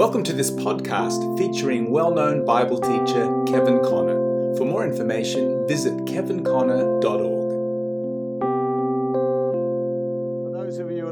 Welcome to this podcast featuring well known Bible teacher Kevin Conner. For more information, visit kevinconner.org.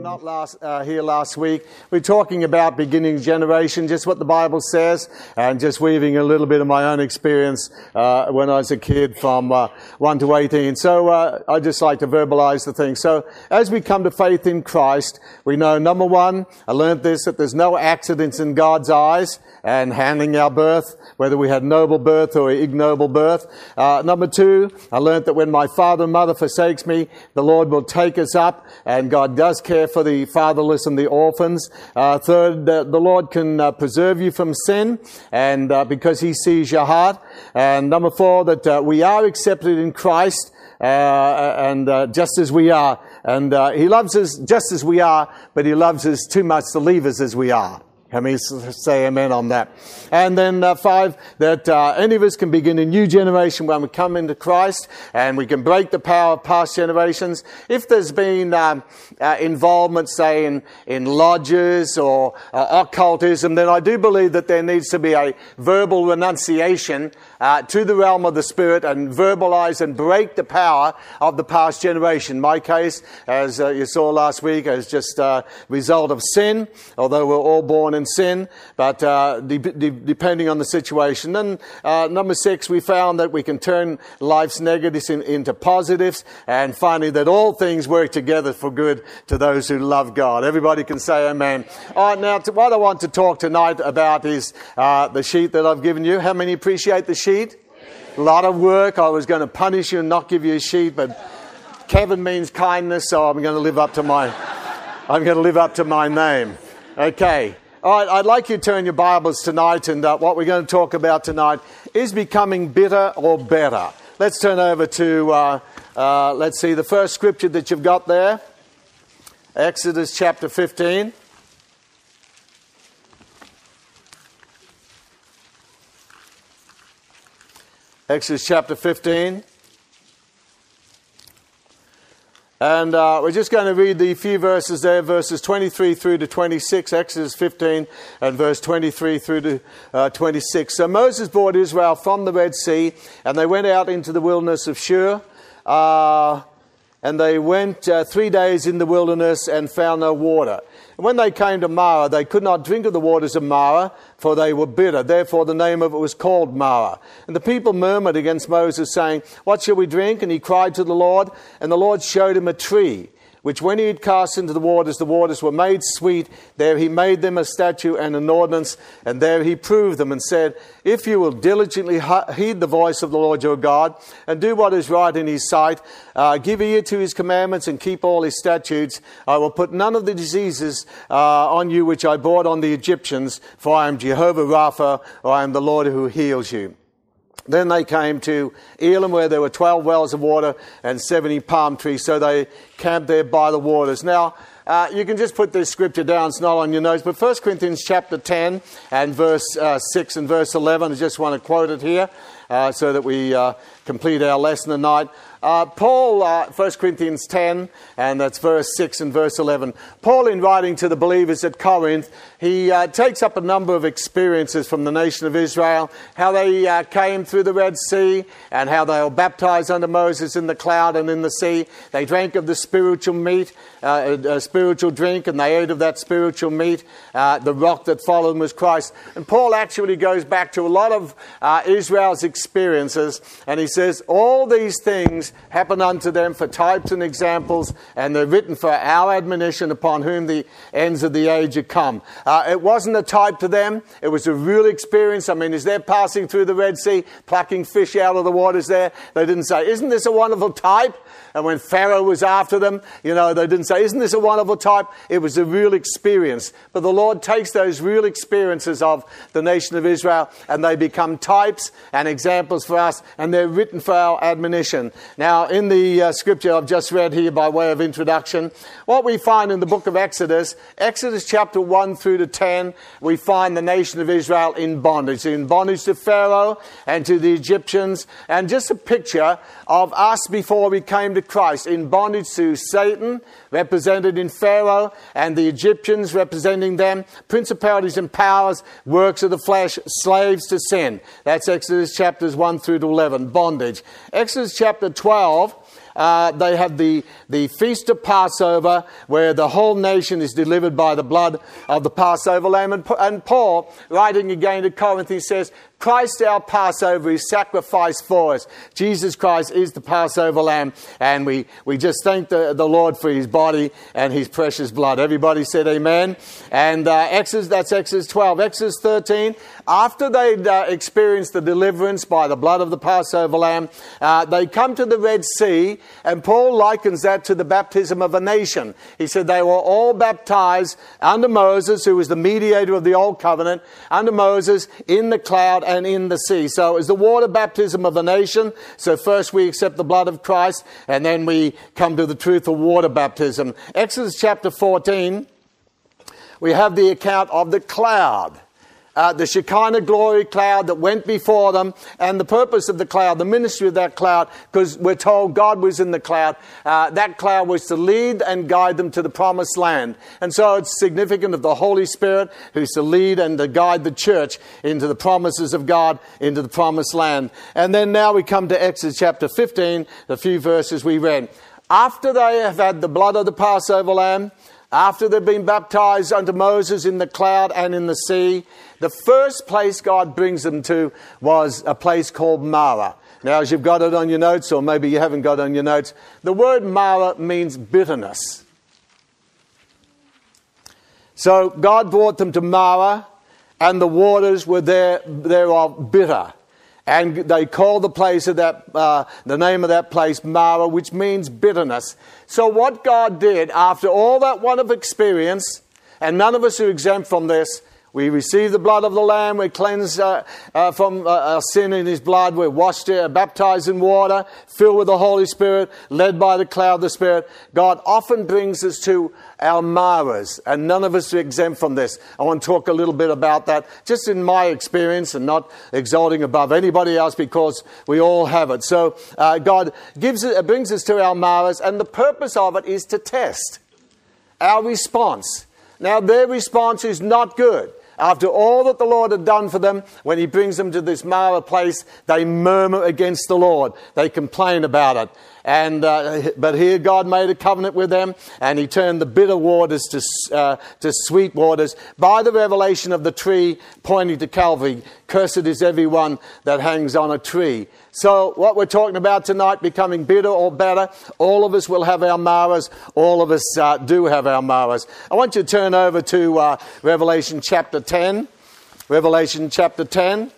not last, uh, here last week. We're talking about beginning generation, just what the Bible says, and just weaving a little bit of my own experience uh, when I was a kid from uh, 1 to 18. So uh, I just like to verbalize the thing. So as we come to faith in Christ, we know number one, I learned this, that there's no accidents in God's eyes and handling our birth, whether we had noble birth or ignoble birth. Uh, number two, I learned that when my father and mother forsakes me, the Lord will take us up, and God does care for the fatherless and the orphans. Uh, third, uh, the Lord can uh, preserve you from sin, and uh, because He sees your heart. And number four, that uh, we are accepted in Christ. and just as we are, and he loves us just as we are, but he loves us too much to leave us as we are. Can we say amen on that? And then uh, five, that uh, any of us can begin a new generation when we come into Christ and we can break the power of past generations. If there's been um, uh, involvement, say, in, in lodges or uh, occultism, then I do believe that there needs to be a verbal renunciation uh, to the realm of the Spirit and verbalize and break the power of the past generation. My case, as uh, you saw last week, is just a result of sin, although we're all born in sin, but uh, de- de- depending on the situation. And uh, number six, we found that we can turn life's negatives in, into positives, and finally, that all things work together for good to those who love God. Everybody can say amen. All right, now, what I want to talk tonight about is uh, the sheet that I've given you. How many appreciate the sheet? Sheet? A lot of work. I was going to punish you and not give you a sheet, but Kevin means kindness, so I'm going to live up to my, I'm going to live up to my name. Okay. All right, I'd like you to turn your Bibles tonight, and uh, what we're going to talk about tonight is becoming bitter or better. Let's turn over to, uh, uh, let's see, the first scripture that you've got there Exodus chapter 15. Exodus chapter 15. And uh, we're just going to read the few verses there, verses 23 through to 26, Exodus 15, and verse 23 through to uh, 26. So Moses brought Israel from the Red Sea, and they went out into the wilderness of Shur. Uh, and they went uh, three days in the wilderness and found no water. And when they came to Marah, they could not drink of the waters of Marah, for they were bitter. Therefore, the name of it was called Marah. And the people murmured against Moses, saying, What shall we drink? And he cried to the Lord, and the Lord showed him a tree which when he had cast into the waters, the waters were made sweet. There he made them a statute and an ordinance, and there he proved them and said, If you will diligently heed the voice of the Lord your God, and do what is right in his sight, uh, give ear to his commandments, and keep all his statutes, I will put none of the diseases uh, on you which I brought on the Egyptians, for I am Jehovah Rapha, or I am the Lord who heals you. Then they came to Elim, where there were 12 wells of water and 70 palm trees. So they camped there by the waters. Now, uh, you can just put this scripture down, it's not on your notes, but 1 Corinthians chapter 10 and verse uh, 6 and verse 11, I just want to quote it here uh, so that we uh, complete our lesson tonight. Uh, Paul, uh, 1 Corinthians 10, and that's verse 6 and verse 11. Paul, in writing to the believers at Corinth, he uh, takes up a number of experiences from the nation of Israel, how they uh, came through the Red Sea, and how they were baptized under Moses in the cloud and in the sea. They drank of the spiritual meat, uh, a spiritual drink, and they ate of that spiritual meat. Uh, the rock that followed them was Christ. And Paul actually goes back to a lot of Israel's experiences, and he says, All these things happen unto them for types and examples, and they're written for our admonition upon whom the ends of the age are come. Uh, it wasn't a type to them, it was a real experience. I mean, as they're passing through the Red Sea, plucking fish out of the waters there, they didn't say, Isn't this a wonderful type? And when Pharaoh was after them, you know, they didn't say, Isn't this a wonderful type? It was a real experience. But the Lord takes those real experiences of the nation of Israel and they become types and examples for us, and they're written for our admonition. Now, in the uh, scripture I've just read here by way of introduction, what we find in the book of Exodus, Exodus chapter 1 through to 10, we find the nation of Israel in bondage. In bondage to Pharaoh and to the Egyptians, and just a picture of us before we came to Christ, in bondage to Satan, represented in Pharaoh, and the Egyptians representing them, principalities and powers, works of the flesh, slaves to sin. That's Exodus chapters 1 through to 11, bondage. Exodus chapter 12 uh, they have the, the feast of Passover where the whole nation is delivered by the blood of the Passover lamb. And, and Paul, writing again to Corinth, he says, Christ our Passover is sacrificed for us. Jesus Christ is the Passover lamb. And we, we just thank the, the Lord for his body and his precious blood. Everybody said amen. And uh, Exodus, that's Exodus 12. Exodus 13, after they'd uh, experienced the deliverance by the blood of the Passover lamb, uh, they come to the Red Sea. And Paul likens that to the baptism of a nation. He said they were all baptized under Moses, who was the mediator of the old covenant, under Moses in the cloud and in the sea. So it was the water baptism of a nation. So first we accept the blood of Christ, and then we come to the truth of water baptism. Exodus chapter 14, we have the account of the cloud uh, the Shekinah glory cloud that went before them, and the purpose of the cloud, the ministry of that cloud, because we're told God was in the cloud. Uh, that cloud was to lead and guide them to the promised land. And so it's significant of the Holy Spirit who's to lead and to guide the church into the promises of God, into the promised land. And then now we come to Exodus chapter 15, the few verses we read. After they have had the blood of the Passover lamb, after they've been baptized unto Moses in the cloud and in the sea, the first place God brings them to was a place called Marah. Now, as you've got it on your notes, or maybe you haven't got it on your notes, the word Marah means bitterness. So God brought them to Marah, and the waters were there thereof bitter. And they called the place of that, uh, the name of that place Marah, which means bitterness. So what God did after all that wonderful experience, and none of us are exempt from this, we receive the blood of the Lamb. We're cleansed uh, uh, from uh, our sin in His blood. We're washed, uh, baptized in water, filled with the Holy Spirit, led by the cloud of the Spirit. God often brings us to our Marahs, and none of us are exempt from this. I want to talk a little bit about that, just in my experience, and not exalting above anybody else, because we all have it. So uh, God gives it, brings us to our Marahs, and the purpose of it is to test our response. Now, their response is not good. After all that the Lord had done for them, when He brings them to this Marah place, they murmur against the Lord. They complain about it. And, uh, but here God made a covenant with them and he turned the bitter waters to, uh, to sweet waters by the revelation of the tree pointing to Calvary. Cursed is everyone that hangs on a tree. So, what we're talking about tonight, becoming bitter or better, all of us will have our Marahs. All of us uh, do have our Marahs. I want you to turn over to uh, Revelation chapter 10. Revelation chapter 10.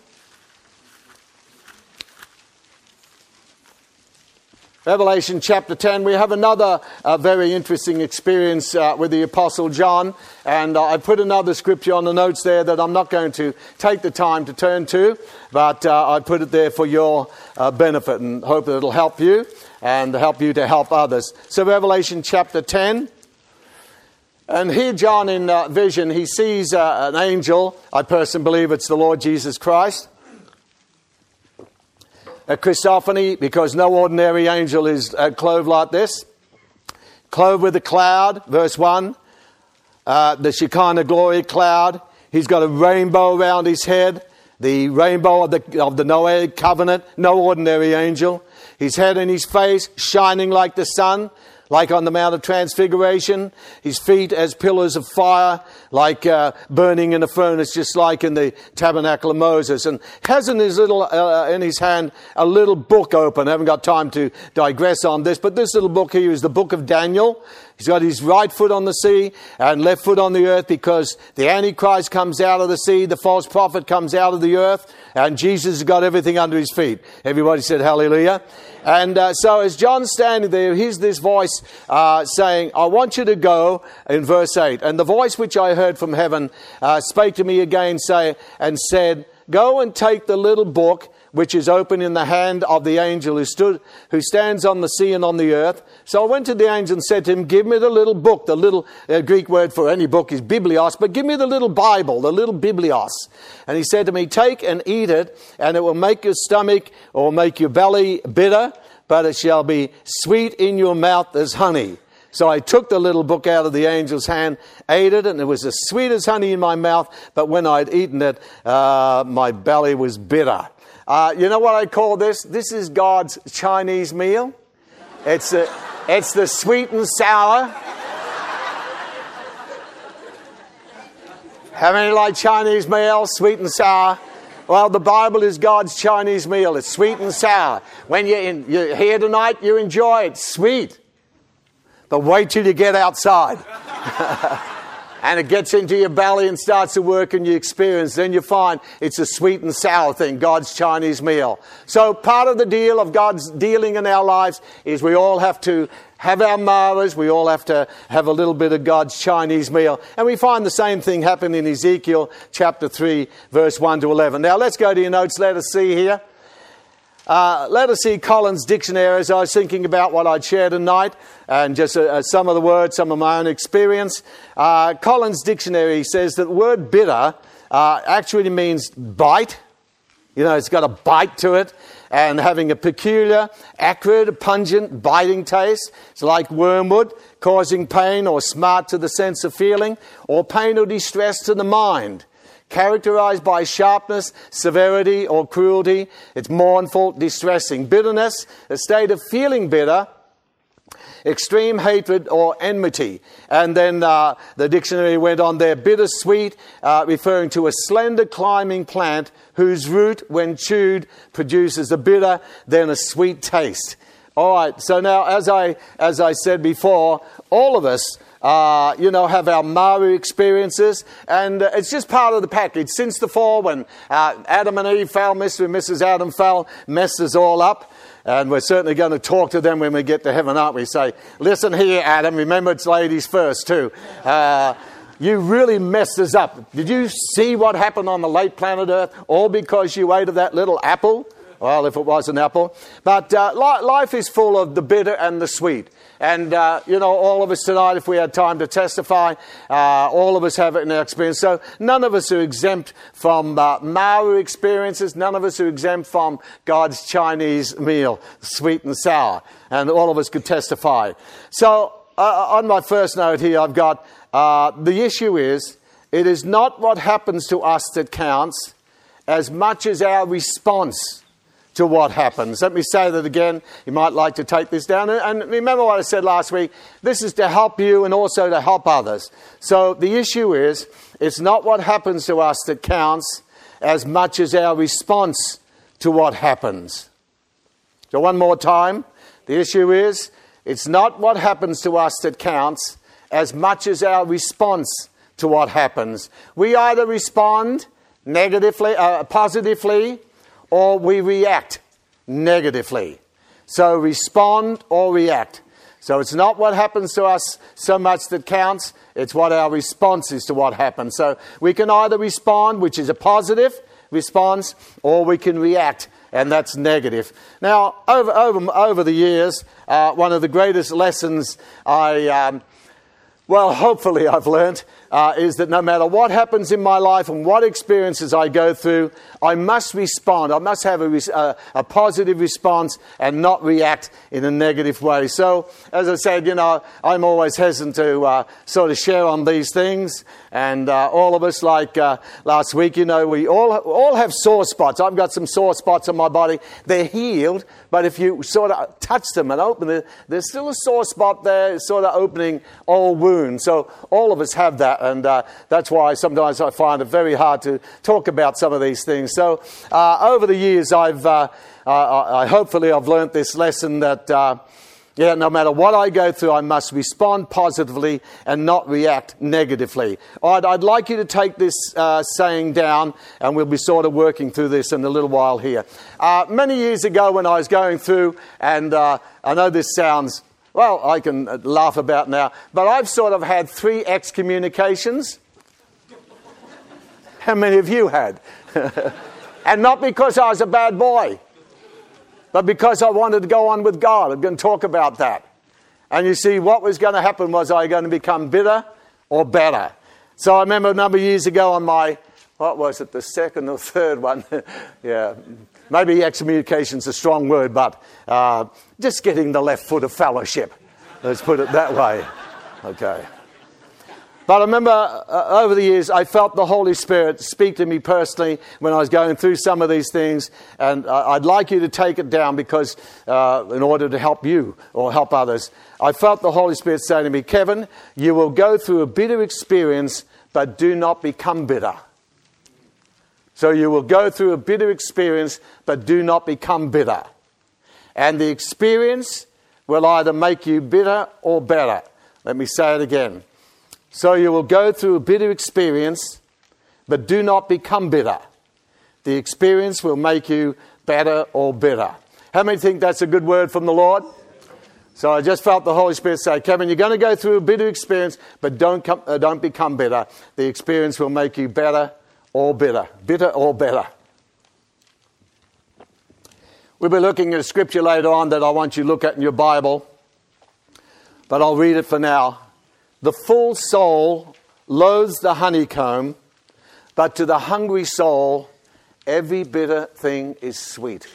Revelation chapter 10, we have another uh, very interesting experience uh, with the Apostle John. And uh, I put another scripture on the notes there that I'm not going to take the time to turn to, but uh, I put it there for your uh, benefit and hope that it'll help you and help you to help others. So, Revelation chapter 10. And here, John, in uh, vision, he sees an angel. I personally believe it's the Lord Jesus Christ a Christophany because no ordinary angel is uh, clothed like this. Clothed with a cloud, verse 1, uh, the Shekinah glory cloud. He's got a rainbow around his head, the rainbow of the, of the Noahic covenant, no ordinary angel. His head and his face shining like the sun, like on the Mount of Transfiguration, his feet as pillars of fire, like uh, burning in a furnace, just like in the tabernacle of Moses, and has in his little uh, in his hand a little book open. I haven't got time to digress on this, but this little book here is the book of Daniel. He's got his right foot on the sea and left foot on the earth because the Antichrist comes out of the sea, the false prophet comes out of the earth, and Jesus has got everything under his feet. Everybody said hallelujah. And uh, so as John's standing there, hears this voice uh, saying, I want you to go, in verse 8. And the voice which I heard from heaven uh, spake to me again say, and said, Go and take the little book which is open in the hand of the angel who stood, who stands on the sea and on the earth. So I went to the angel and said to him, Give me the little book. The little uh, Greek word for any book is biblios, but give me the little Bible, the little biblios. And he said to me, Take and eat it, and it will make your stomach or make your belly bitter, but it shall be sweet in your mouth as honey. So I took the little book out of the angel's hand, ate it, and it was as sweet as honey in my mouth. But when I'd eaten it, uh, my belly was bitter. Uh, you know what I call this? This is God's Chinese meal. It's, a, it's the sweet and sour. How many like Chinese meal? Sweet and sour. Well, the Bible is God's Chinese meal. It's sweet and sour. When you're, in, you're here tonight, you enjoy it. Sweet. But wait till you get outside. and it gets into your belly and starts to work and you experience, then you find it's a sweet and sour thing, God's Chinese meal. So part of the deal of God's dealing in our lives is we all have to have our Marahs, we all have to have a little bit of God's Chinese meal. And we find the same thing happen in Ezekiel chapter 3, verse 1 to 11. Now let's go to your notes, let us see here. Uh, let us see Collins Dictionary as I was thinking about what I'd share tonight and just uh, uh, some of the words, some of my own experience. Uh, Collins Dictionary says that the word bitter uh, actually means bite. You know, it's got a bite to it and having a peculiar, acrid, pungent, biting taste. It's like wormwood, causing pain or smart to the sense of feeling, or pain or distress to the mind characterized by sharpness, severity, or cruelty. It's mournful, distressing. Bitterness, a state of feeling bitter, extreme hatred or enmity. And then uh, the dictionary went on there bittersweet, uh, referring to a slender climbing plant whose root, when chewed, produces a bitter, then a sweet taste. All right, so now, as I, as I said before, all of us uh, you know, have our Marah experiences, and uh, it's just part of the package. Since the fall, when uh, Adam and Eve fell, Mr. and Mrs. Adam fell, messed us all up. And we're certainly going to talk to them when we get to heaven, aren't we? Say, listen here, Adam, remember it's ladies first, too. Uh, you really messed us up. Did you see what happened on the late planet Earth? All because you ate of that little apple? Well, if it was an apple. But uh, life is full of the bitter and the sweet. And, uh, you know, all of us tonight, if we had time to testify, uh, all of us have it in our experience. So none of us are exempt from uh, Marah experiences. None of us are exempt from God's Chinese meal, sweet and sour. And all of us could testify. So uh, on my first note here, I've got uh, the issue is it is not what happens to us that counts as much as our response to what happens. Let me say that again. You might like to take this down. And remember what I said last week. This is to help you and also to help others. So the issue is it's not what happens to us that counts as much as our response to what happens. So, one more time. The issue is it's not what happens to us that counts as much as our response to what happens. We either respond negatively, uh, positively, or we react negatively. So respond or react. So it's not what happens to us so much that counts, it's what our response is to what happens. So we can either respond, which is a positive response, or we can react, and that's negative. Now, over, over, over the years, uh, one of the greatest lessons I, um, well, hopefully I've learned uh, is that no matter what happens in my life and what experiences I go through, I must respond. I must have a, uh, a positive response and not react in a negative way. So, as I said, you know, I'm always hesitant to uh, sort of share on these things. And uh, all of us, like uh, last week, you know, we all, all have sore spots. I've got some sore spots on my body. They're healed, but if you sort of touch them and open it, there's still a sore spot there, sort of opening old wounds. So all of us have that and uh, that's why sometimes I find it very hard to talk about some of these things. So uh, over the years, I've uh, I, I, hopefully I've learnt this lesson that. Yeah, no matter what I go through, I must respond positively and not react negatively. I'd, I'd like you to take this uh, saying down, and we'll be sort of working through this in a little while here. Uh, many years ago, when I was going through, and uh, I know this sounds well, I can uh, laugh about now, but I've sort of had three excommunications. How many of you had? And not because I was a bad boy, but because I wanted to go on with God. I'm going to talk about that. And you see, what was going to happen was I going to become bitter or better. So I remember a number of years ago on my, what was it, the second or third one? yeah, maybe excommunication's a strong word, but uh, just getting the left foot of fellowship. Let's put it that way. Okay. But I remember uh, over the years, I felt the Holy Spirit speak to me personally when I was going through some of these things. And uh, I'd like you to take it down because, uh, in order to help you or help others, I felt the Holy Spirit saying to me, Kevin, you will go through a bitter experience, but do not become bitter. So you will go through a bitter experience, but do not become bitter. And the experience will either make you bitter or better. Let me say it again. So you will go through a bitter experience, but do not become bitter. The experience will make you better or bitter. How many think that's a good word from the Lord? So I just felt the Holy Spirit say, Kevin, you're going to go through a bitter experience, but don't, come, uh, don't become bitter. The experience will make you better or bitter. Bitter or better. We'll be looking at a scripture later on that I want you to look at in your Bible, but I'll read it for now. The full soul loathes the honeycomb, but to the hungry soul, every bitter thing is sweet.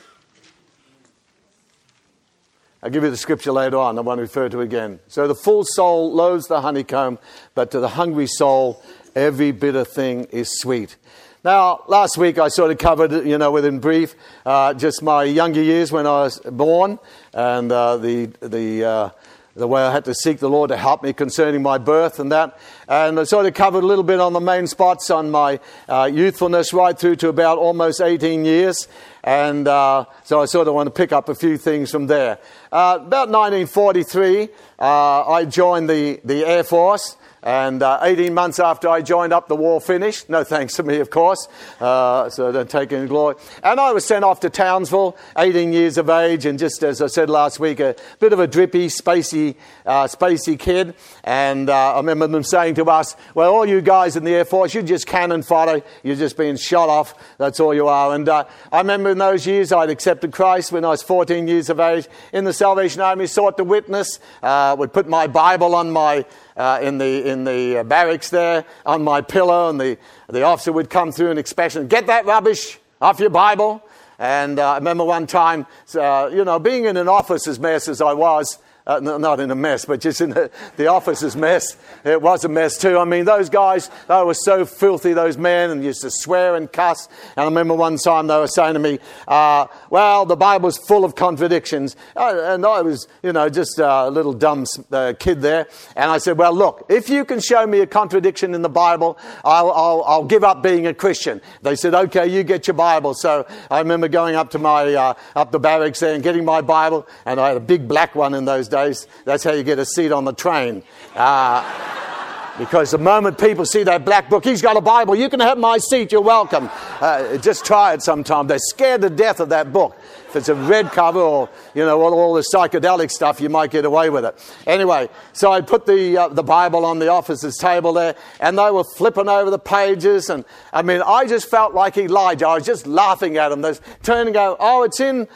I'll give you the scripture later on. I want to refer to it again. So the full soul loathes the honeycomb, but to the hungry soul, every bitter thing is sweet. Now, last week I sort of covered, you know, within brief, uh, just my younger years when I was born and uh, the, the uh, the way I had to seek the Lord to help me concerning my birth and that. And I sort of covered a little bit on the main spots on my uh, youthfulness right through to about almost 18 years. And uh, so I sort of want to pick up a few things from there. Uh, about 1943, uh, I joined the, the Air Force. And uh, 18 months after I joined up, the war finished. No thanks to me, of course. Uh, so don't take any glory. And I was sent off to Townsville, 18 years of age, and just as I said last week, a bit of a drippy, spacey, uh, spacey kid. And uh, I remember them saying to us, "Well, all you guys in the Air Force, you're just cannon fodder. You're just being shot off. That's all you are." And uh, I remember in those years, I'd accepted Christ when I was 14 years of age in the Salvation Army. Sought to witness. Uh, would put my Bible on my uh, in the, in the uh, barracks there on my pillow, and the, the officer would come through and expect, get that rubbish off your Bible. And uh, I remember one time, uh, you know, being in an office as mess as I was, uh, not in a mess, but just in the, the office's mess. It was a mess too. I mean, those guys, they were so filthy, those men, and used to swear and cuss. And I remember one time they were saying to me, uh, well, the Bible's full of contradictions. And I was, you know, just a little dumb uh, kid there. And I said, well, look, if you can show me a contradiction in the Bible, I'll, I'll, I'll give up being a Christian. They said, okay, you get your Bible. So I remember going up to my, uh, up the barracks there and getting my Bible. And I had a big black one in those days days, that's how you get a seat on the train. Uh, because the moment people see that black book, he's got a Bible, you can have my seat, you're welcome. Uh, just try it sometime. They're scared to death of that book. If it's a red cover or, you know, all, all the psychedelic stuff, you might get away with it. Anyway, so I put the, uh, the Bible on the officer's table there, and they were flipping over the pages. And I mean, I just felt like Elijah. I was just laughing at them. They're turning and go, oh, it's in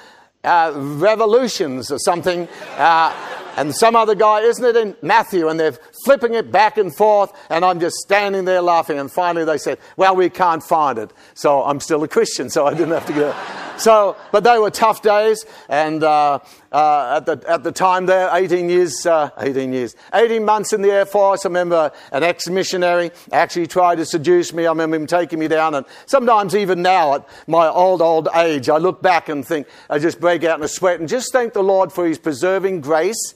uh, revolutions or something. Uh, and some other guy, isn't it in Matthew? And they're flipping it back and forth, and I'm just standing there laughing. And finally they said, Well, we can't find it. So I'm still a Christian, so I didn't have to go. So, but they were tough days, and uh, uh, at, the, at the time there, 18 years, uh, 18 years, 18 months in the Air Force. I remember an ex missionary actually tried to seduce me. I remember him taking me down, and sometimes even now at my old, old age, I look back and think, I just break out in a sweat and just thank the Lord for His preserving grace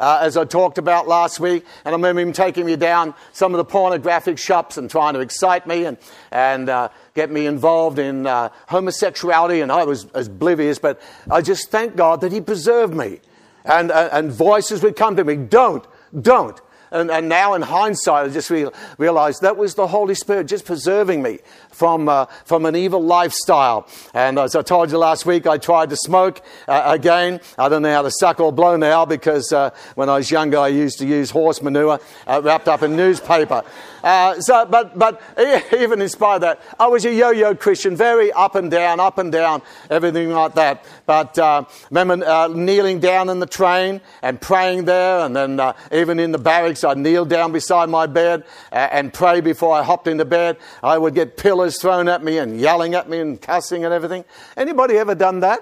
uh, as I talked about last week. And I remember him taking me down some of the pornographic shops and trying to excite me and, and uh, get me involved in uh, homosexuality. And I was oblivious, but I just thank God that he preserved me. And, and voices would come to me, don't, don't. and, and now in hindsight, I just re- realized that was the Holy Spirit just preserving me from, uh, from an evil lifestyle. And as I told you last week, I tried to smoke uh, again. I don't know how to suck or blow now because uh, when I was younger, I used to use horse manure uh, wrapped up in newspaper. Uh, so, but, but even in spite of that, I was a yo-yo Christian, very up and down, up and down, everything like that. But uh, remember kneeling down in the train and praying there, and then even in the barracks, I'd kneel down beside my bed and pray before I hopped into bed. I would get pillars thrown at me and yelling at me and cussing and everything. Anybody ever done that?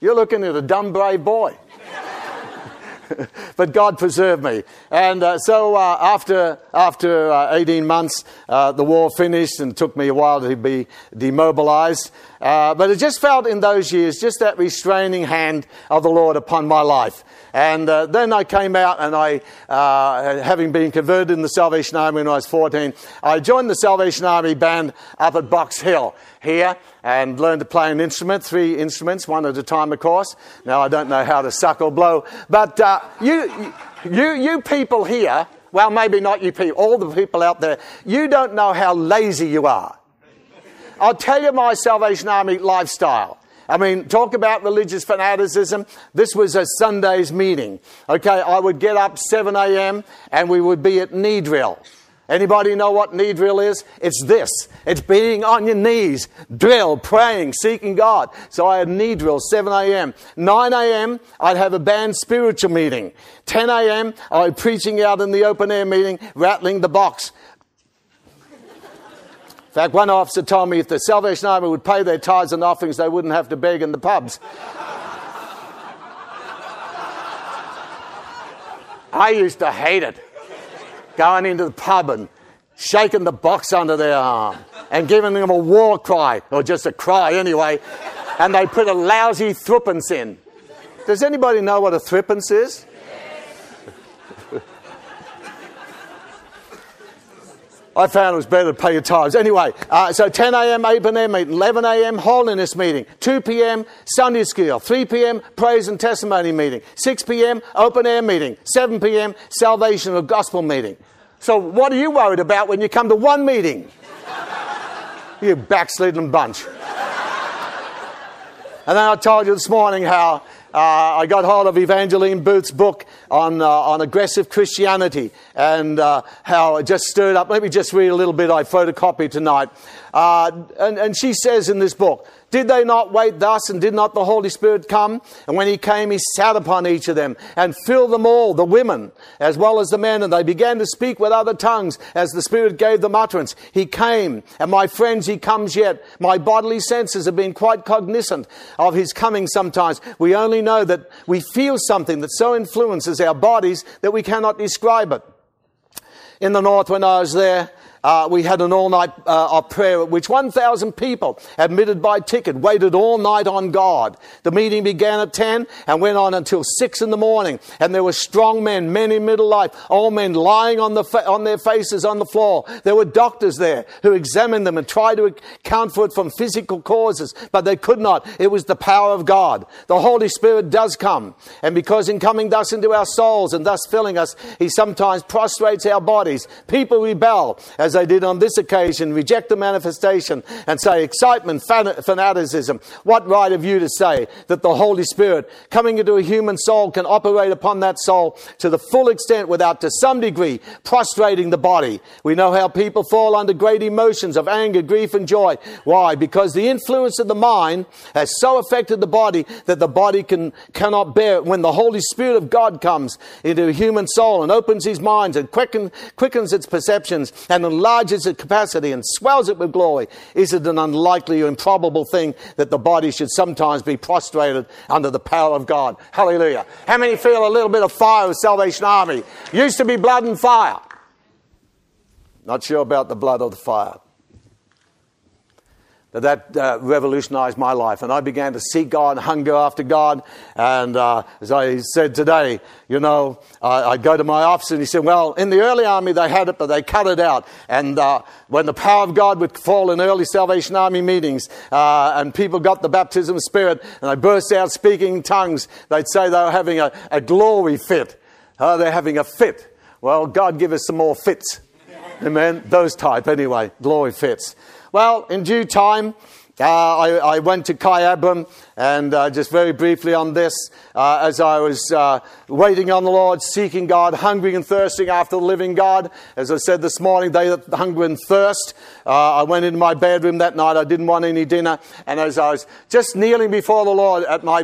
You're looking at a dumb, brave boy. but God preserved me. And uh, so uh, after, after uh, 18 months, uh, the war finished and took me a while to be demobilized. Uh, but it just felt in those years just that restraining hand of the Lord upon my life. And uh, then I came out and I, uh, having been converted in the Salvation Army when I was 14, I joined the Salvation Army band up at Box Hill here and learned to play an instrument, three instruments, one at a time, of course. Now I don't know how to suck or blow, but uh, you, you, you people here, well, maybe not you people, all the people out there, you don't know how lazy you are. I'll tell you my Salvation Army lifestyle. I mean, talk about religious fanaticism. This was a Sunday's meeting. Okay, I would get up 7 a.m. and we would be at knee drill. Anybody know what knee drill is? It's this. It's being on your knees, drill, praying, seeking God. So I had knee drill, 7 a.m. 9 a.m., I'd have a band spiritual meeting. 10 a.m., I'd be preaching out in the open air meeting, rattling the box. In fact, one officer told me if the Salvation Army would pay their tithes and offerings, they wouldn't have to beg in the pubs. I used to hate it. Going into the pub and shaking the box under their arm and giving them a war cry, or just a cry anyway, and they put a lousy threepence in. Does anybody know what a threepence is? I found it was better to pay your tithes. Anyway, uh, so 10 a.m. open air meeting, 11 a.m. holiness meeting, 2 p.m. Sunday school, 3 p.m. praise and testimony meeting, 6 p.m. open air meeting, 7 p.m. salvation or gospel meeting. So what are you worried about when you come to one meeting? you backslidden bunch. and then I told you this morning how uh, I got hold of Evangeline Booth's book on, uh, on aggressive Christianity and uh, how it just stirred up. Let me just read a little bit I photocopied tonight. Uh, and, and she says in this book, did they not wait thus, and did not the Holy Spirit come? And when he came, he sat upon each of them and filled them all, the women as well as the men, and they began to speak with other tongues as the Spirit gave them utterance. He came, and my friends, he comes yet. My bodily senses have been quite cognizant of his coming sometimes. We only know that we feel something that so influences our bodies that we cannot describe it. In the north, when I was there, uh, we had an all night uh, prayer at which 1,000 people, admitted by ticket, waited all night on God. The meeting began at 10 and went on until 6 in the morning. And there were strong men, men in middle life, all men lying on, the fa- on their faces on the floor. There were doctors there who examined them and tried to account for it from physical causes, but they could not. It was the power of God. The Holy Spirit does come. And because in coming thus into our souls and thus filling us, He sometimes prostrates our bodies. People rebel as they did on this occasion, reject the manifestation and say excitement, fanaticism. What right have you to say that the Holy Spirit coming into a human soul can operate upon that soul to the full extent without to some degree prostrating the body? We know how people fall under great emotions of anger, grief, and joy. Why? Because the influence of the mind has so affected the body that the body can, cannot bear it. When the Holy Spirit of God comes into a human soul and opens his mind and quicken, quickens its perceptions and enlarges its capacity and swells it with glory, is it an unlikely or improbable thing that the body should sometimes be prostrated under the power of God? Hallelujah. How many feel a little bit of fire of Salvation Army? Used to be blood and fire. Not sure about the blood or the fire that uh, revolutionized my life. And I began to seek God, hunger after God. And uh, as I said today, you know, uh, I'd go to my office and he said, Well, in the early army they had it, but they cut it out. And uh, when the power of God would fall in early Salvation Army meetings uh, and people got the baptism of Spirit and they burst out speaking in tongues, they'd say they were having a, a glory fit. Oh, they're having a fit. Well, God give us some more fits. Amen. Those type, anyway. Glory fits. Well, in due time, uh, I, I, went to Kyabram, and uh, just very briefly on this, uh, as I was uh, waiting on the Lord, seeking God, hungry and thirsting after the living God. As I said this morning, they that hunger and thirst. Uh, I went into my bedroom that night. I didn't want any dinner, and as I was just kneeling before the Lord at my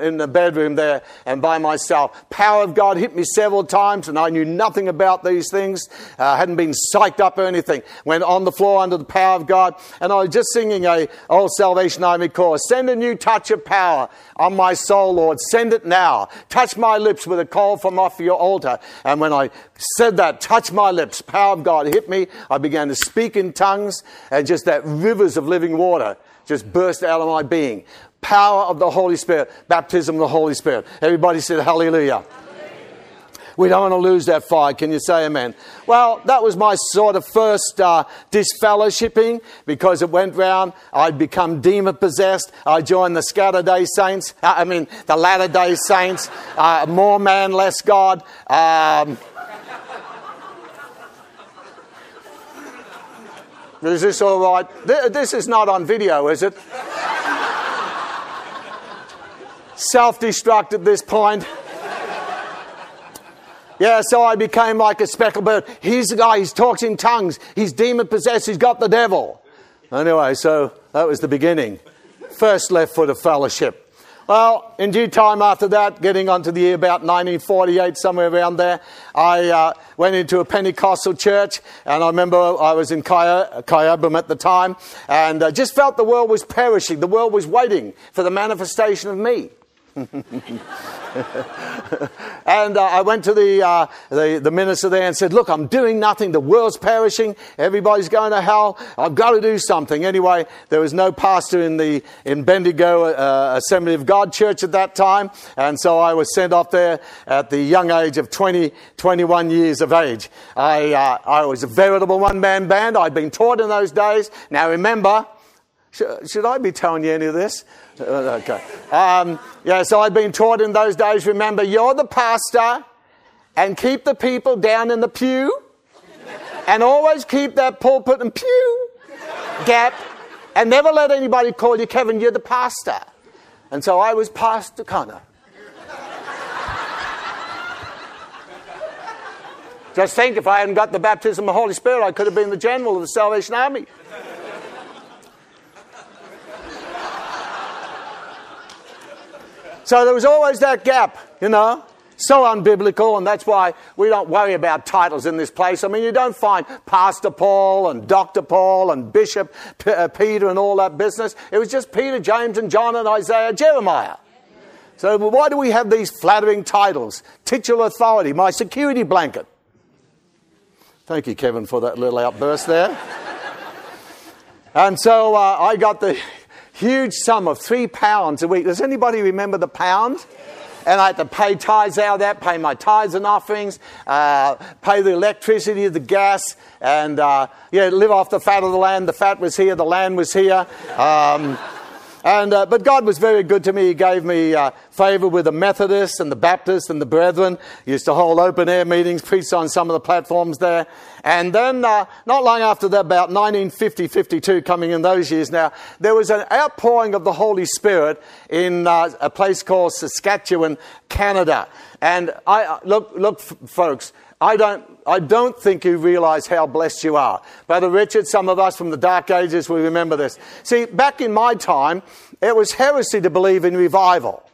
in the bedroom there and by myself, power of God hit me several times, and I knew nothing about these things. I uh, hadn't been psyched up or anything. Went on the floor under the power of God, and I was just singing a old Salvation Army chorus. Send a new touch of power on my soul, Lord. Send it now. Touch my lips with a call from off your altar. And when I said that, touch my lips, power of God hit me. I began to speak in tongues, and just that rivers of living water just burst out of my being. Power of the Holy Spirit, baptism of the Holy Spirit. Everybody said hallelujah. We don't want to lose that fire. Can you say amen? Well, that was my sort of first uh, disfellowshipping because it went round. I'd become demon possessed. I joined the Scatter Day Saints. Uh, I mean, the Latter Day Saints. Uh, more man, less God. Um, is this all right? This is not on video, is it? Self destruct at this point. Yeah, so I became like a speckled bird. He's the guy, he talks in tongues. He's demon possessed, he's got the devil. Anyway, so that was the beginning. First left foot of fellowship. Well, in due time after that, getting on to the year about 1948, somewhere around there, I uh, went into a Pentecostal church, and I remember I was in Kyabram at the time, and uh, just felt the world was perishing. The world was waiting for the manifestation of me. and uh, I went to the, uh, the, the, minister there and said, Look, I'm doing nothing. The world's perishing. Everybody's going to hell. I've got to do something. Anyway, there was no pastor in the in Bendigo uh, Assembly of God church at that time. And so I was sent off there at the young age of 20, 21 years of age. I, uh, I was a veritable one man band. I'd been taught in those days. Now remember, should I be telling you any of this? Uh, okay. Um, yeah, so I'd been taught in those days remember, you're the pastor and keep the people down in the pew and always keep that pulpit and pew gap and never let anybody call you Kevin, you're the pastor. And so I was Pastor Conner. Just think if I hadn't got the baptism of the Holy Spirit, I could have been the general of the Salvation Army. So there was always that gap, you know. So unbiblical, and that's why we don't worry about titles in this place. I mean, you don't find Pastor Paul and Dr. Paul and Bishop P- uh, Peter and all that business. It was just Peter, James, and John, and Isaiah, Jeremiah. So why do we have these flattering titles? Titular authority, my security blanket. Thank you, Kevin, for that little outburst there. and so uh, I got the huge sum of three pounds a week. Does anybody remember the pound? And I had to pay tithes out of that, pay my tithes and offerings, uh, pay the electricity, the gas, and uh, yeah, live off the fat of the land. The fat was here, the land was here. Um, and, uh, but God was very good to me. He gave me uh, favor with the Methodists and the Baptists and the Brethren. He used to hold open air meetings, preach on some of the platforms there. And then, uh, not long after that, about 1950, 52, coming in those years now, there was an outpouring of the Holy Spirit in uh, a place called Saskatchewan, Canada. And I, uh, look, look, folks, I don't, I don't think you realize how blessed you are. Brother Richard, some of us from the dark ages, we remember this. See, back in my time, it was heresy to believe in revival.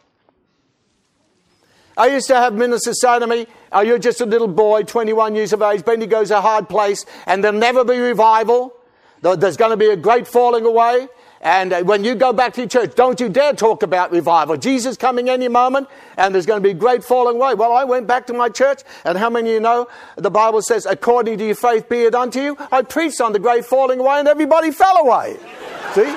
I used to have ministers say to me, Oh, you're just a little boy, 21 years of age, Bendigo's a hard place, and there'll never be revival. There's going to be a great falling away. And uh, when you go back to your church, don't you dare talk about revival. Jesus coming any moment, and there's going to be great falling away. Well, I went back to my church, and how many of you know the Bible says, according to your faith be it unto you? I preached on the great falling away, and everybody fell away. See?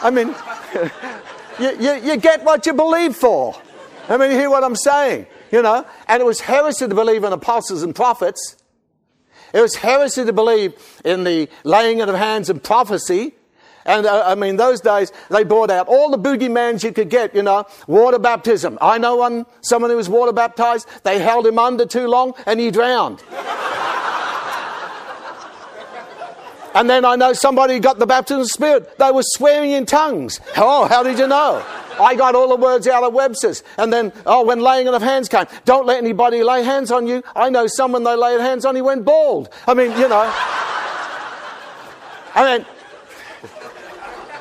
I mean, you, you, you get what you believe for. I mean, you hear what I'm saying, you know? And it was heresy to believe in apostles and prophets. It was heresy to believe in the laying of hands and prophecy. And uh, I mean, those days, they brought out all the boogeymans you could get, you know, water baptism. I know one, someone who was water baptized, they held him under too long and he drowned. and then I know somebody got the baptism of the Spirit. They were swearing in tongues. Oh, how did you know? I got all the words out of Webster's. And then, oh, when laying on of hands came, don't let anybody lay hands on you. I know someone they laid hands on, he went bald. I mean, you know. I mean,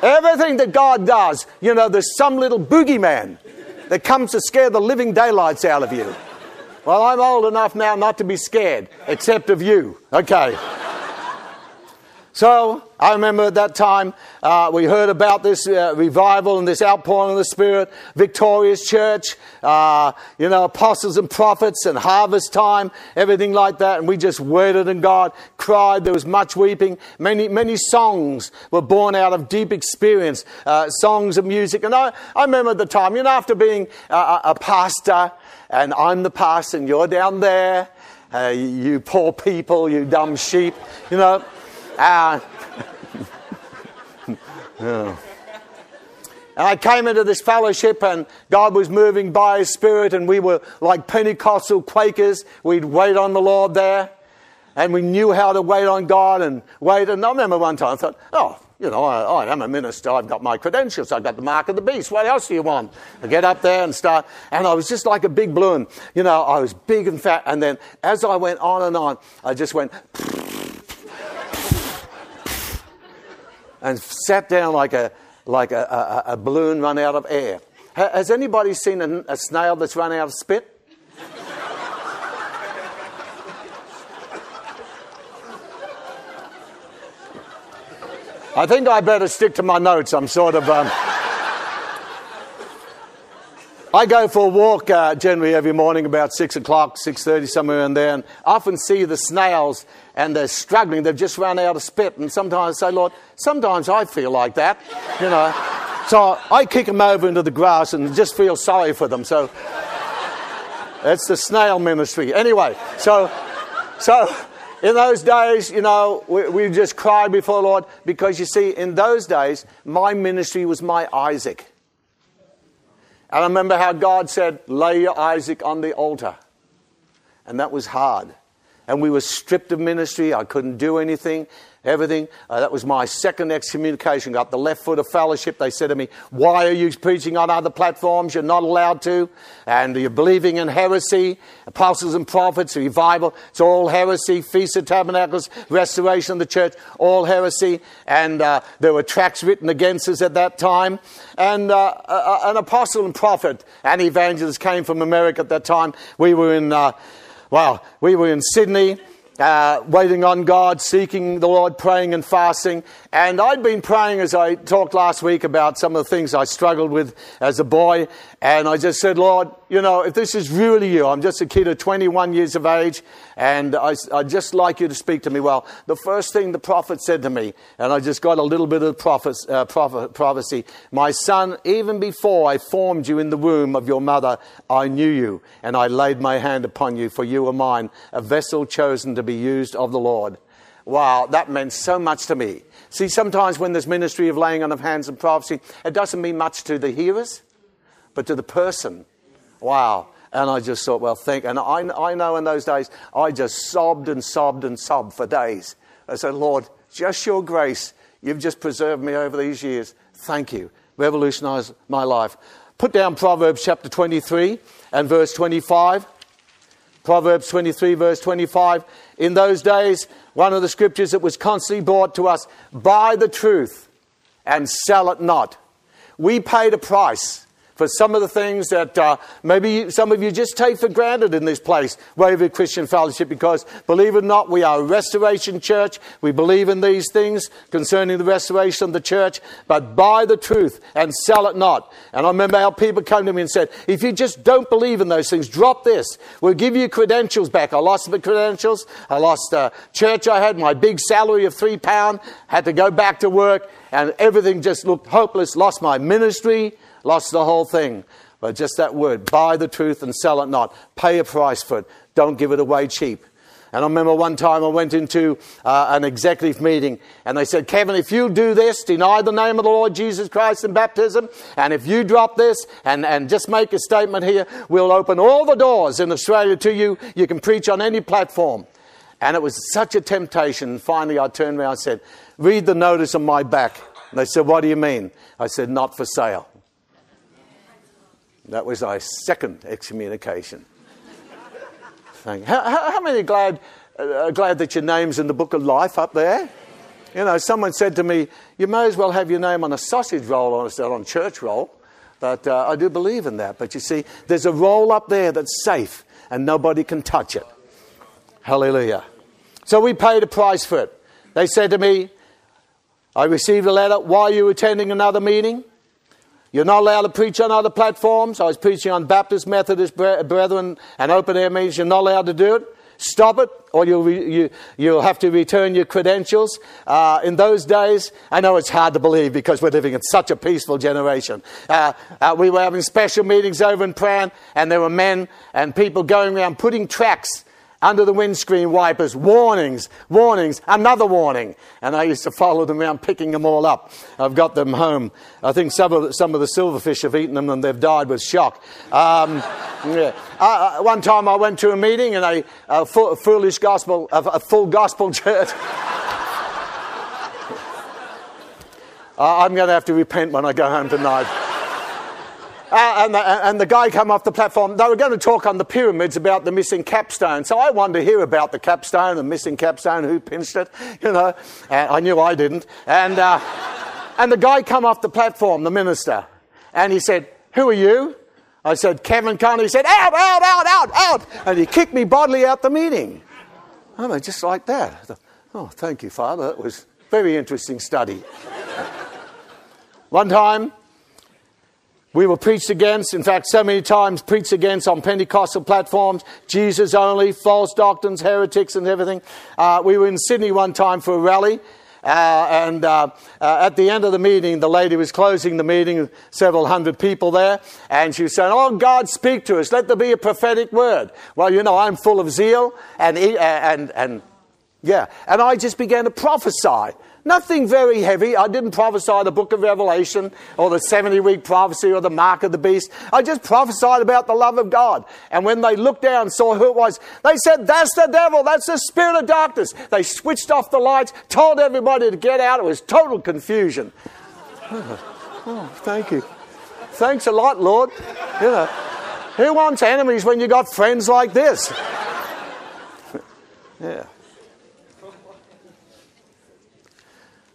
everything that God does, you know, there's some little boogeyman that comes to scare the living daylights out of you. Well, I'm old enough now not to be scared, except of you. Okay. So I remember at that time uh, we heard about this uh, revival and this outpouring of the Spirit, Victorious Church, uh, you know, apostles and prophets and harvest time, everything like that. And we just waited and God, cried. There was much weeping. Many, many songs were born out of deep experience, uh, songs of music. And I, I remember at the time, you know, after being a, a pastor, and I'm the pastor, and you're down there, uh, you poor people, you dumb sheep, you know. Uh. And I came into this fellowship, and God was moving by His Spirit, and we were like Pentecostal Quakers. We'd wait on the Lord there, and we knew how to wait on God and wait. And I remember one time I thought, oh, you know, I, I, am a minister. I've got my credentials. I've got the mark of the beast. What else do you want? I get up there and start. And I was just like a big balloon. You know, I was big and fat. And then as I went on and on, I just went and sat down like a, like a, a, a balloon run out of air. Has anybody seen a, a snail that's run out of spit? I think I better stick to my notes. I'm sort of. Um, I go for a walk uh, generally every morning about six o'clock, six thirty, somewhere in there, and often see the snails and they're struggling. They've just run out of spit. And sometimes I say, Lord, sometimes I feel like that, you know. So I kick them over into the grass and just feel sorry for them. So that's the snail ministry. Anyway, so, so in those days, you know, we, we just cried before the Lord because you see, in those days, my ministry was my Isaac. And I remember how God said, lay your Isaac on the altar. And that was hard and we were stripped of ministry. I couldn't do anything, everything. Uh, that was my second excommunication. Got the left foot of fellowship. They said to me, Why are you preaching on other platforms? You're not allowed to. And you're believing in heresy, apostles and prophets, revival. It's all heresy. Feast of Tabernacles, restoration of the church, all heresy. And uh, there were tracts written against us at that time. And uh, an apostle and prophet and evangelist came from America at that time. We were in. Well, we were in Sydney uh, waiting on God, seeking the Lord, praying and fasting. And I'd been praying as I talked last week about some of the things I struggled with as a boy. And I just said, Lord, you know, if this is really you, I'm just a kid of 21 years of age, and I, I just like you to speak to me. Well, the first thing the prophet said to me, and I just got a little bit of uh, prophecy My son, even before I formed you in the womb of your mother, I knew you, and I laid my hand upon you, for you were mine, a vessel chosen to be used of the Lord. Wow, that meant so much to me. See, sometimes when there's ministry of laying on of hands and prophecy, it doesn't mean much to the hearers, but to the person. Wow. And I just thought, well, think. And I, I know in those days, I just sobbed and sobbed and sobbed for days. I said, Lord, just your grace. You've just preserved me over these years. Thank you. Revolutionized my life. Put down Proverbs chapter 23 and verse 25. Proverbs 23, verse 25. In those days, one of the scriptures that was constantly brought to us buy the truth and sell it not. We paid a price for some of the things that uh, maybe some of you just take for granted in this place, Waverley Christian Fellowship, because believe it or not, we are a restoration church. We believe in these things concerning the restoration of the church, but buy the truth and sell it not. And I remember how people come to me and said, if you just don't believe in those things, drop this. We'll give you credentials back. I lost the credentials. I lost a church I had, my big salary of three pound, had to go back to work, and everything just looked hopeless. Lost my ministry lost the whole thing. But just that word buy the truth and sell it not. Pay a price for it. Don't give it away cheap. And I remember one time I went into uh, an executive meeting and they said, Kevin, if you do this, deny the name of the Lord Jesus Christ in baptism, and if you drop this and, and just make a statement here, we'll open all the doors in Australia to you. You can preach on any platform. And it was such a temptation. Finally, I turned around and said, Read the notice on my back. And they said, What do you mean? I said, Not for sale. That was my second excommunication. Thank how, how, how many are glad, uh, glad that your name's in the book of life up there? You know, someone said to me, You may as well have your name on a sausage roll a on church roll. But uh, I do believe in that. But you see, there's a roll up there that's safe and nobody can touch it. Hallelujah. So we paid a price for it. They said to me, I received a letter. Why are you attending another meeting? You're not allowed to preach on other platforms. I was preaching on Baptist, Methodist brethren and open air meetings. You're not allowed to do it. Stop it, or you'll, re- you, you'll have to return your credentials. Uh, in those days, I know it's hard to believe because we're living in such a peaceful generation. Uh, uh, we were having special meetings over in Prahran, and there were men and people going around putting tracks under the windscreen wipers, warnings, warnings, another warning. And I used to follow them around, picking them all up. I've got them home. I think some of the, some of the silverfish have eaten them and they've died with shock. Um, yeah. uh, one time I went to a meeting in a, a foolish gospel, a, a full gospel church. uh, I'm going to have to repent when I go home tonight. Uh, and, the, and, the, guy come off the platform. They were going to talk on the pyramids about the missing capstone. So I wanted to hear about the capstone, the missing capstone, who pinched it, you know. Uh, I knew I didn't. And, uh, and the guy come off the platform, the minister, and he said, Who are you? I said, Kevin Conner. He said, Out, out, out, out, out. And he kicked me bodily out the meeting. I mean, just like that. Oh, thank you, Father. It was very interesting study. One time, we were preached against, in fact, so many times preached against on Pentecostal platforms, Jesus only, false doctrines, heretics, and everything. Uh, we were in Sydney one time for a rally, uh, and uh, uh, at the end of the meeting, the lady was closing the meeting, several hundred people there, and she was saying, Oh, God, speak to us. Let there be a prophetic word. Well, you know, I'm full of zeal, and, and, and yeah, and I just began to prophesy. Nothing very heavy. I didn't prophesy the book of Revelation or the 70 week prophecy or the mark of the beast. I just prophesied about the love of God. And when they looked down and saw who it was, they said, That's the devil. That's the spirit of darkness. They switched off the lights, told everybody to get out. It was total confusion. oh, thank you. Thanks a lot, Lord. You know, who wants enemies when you got friends like this? yeah.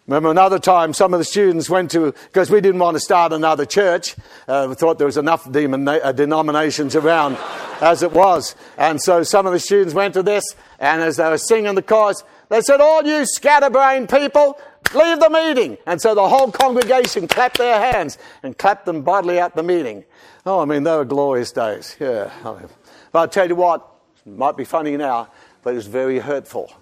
Remember another time some of the students went to, because we didn't want to start another church. Uh, we thought there was enough uh, denominations around as it was. And so some of the students went to this, and as they were singing the chorus, they said, All you scatterbrained people, leave the meeting. And so the whole congregation clapped their hands and clapped them bodily at the meeting. Oh, I mean, they were glorious days. Yeah. But I'll tell you what, it might be funny now, but it was very hurtful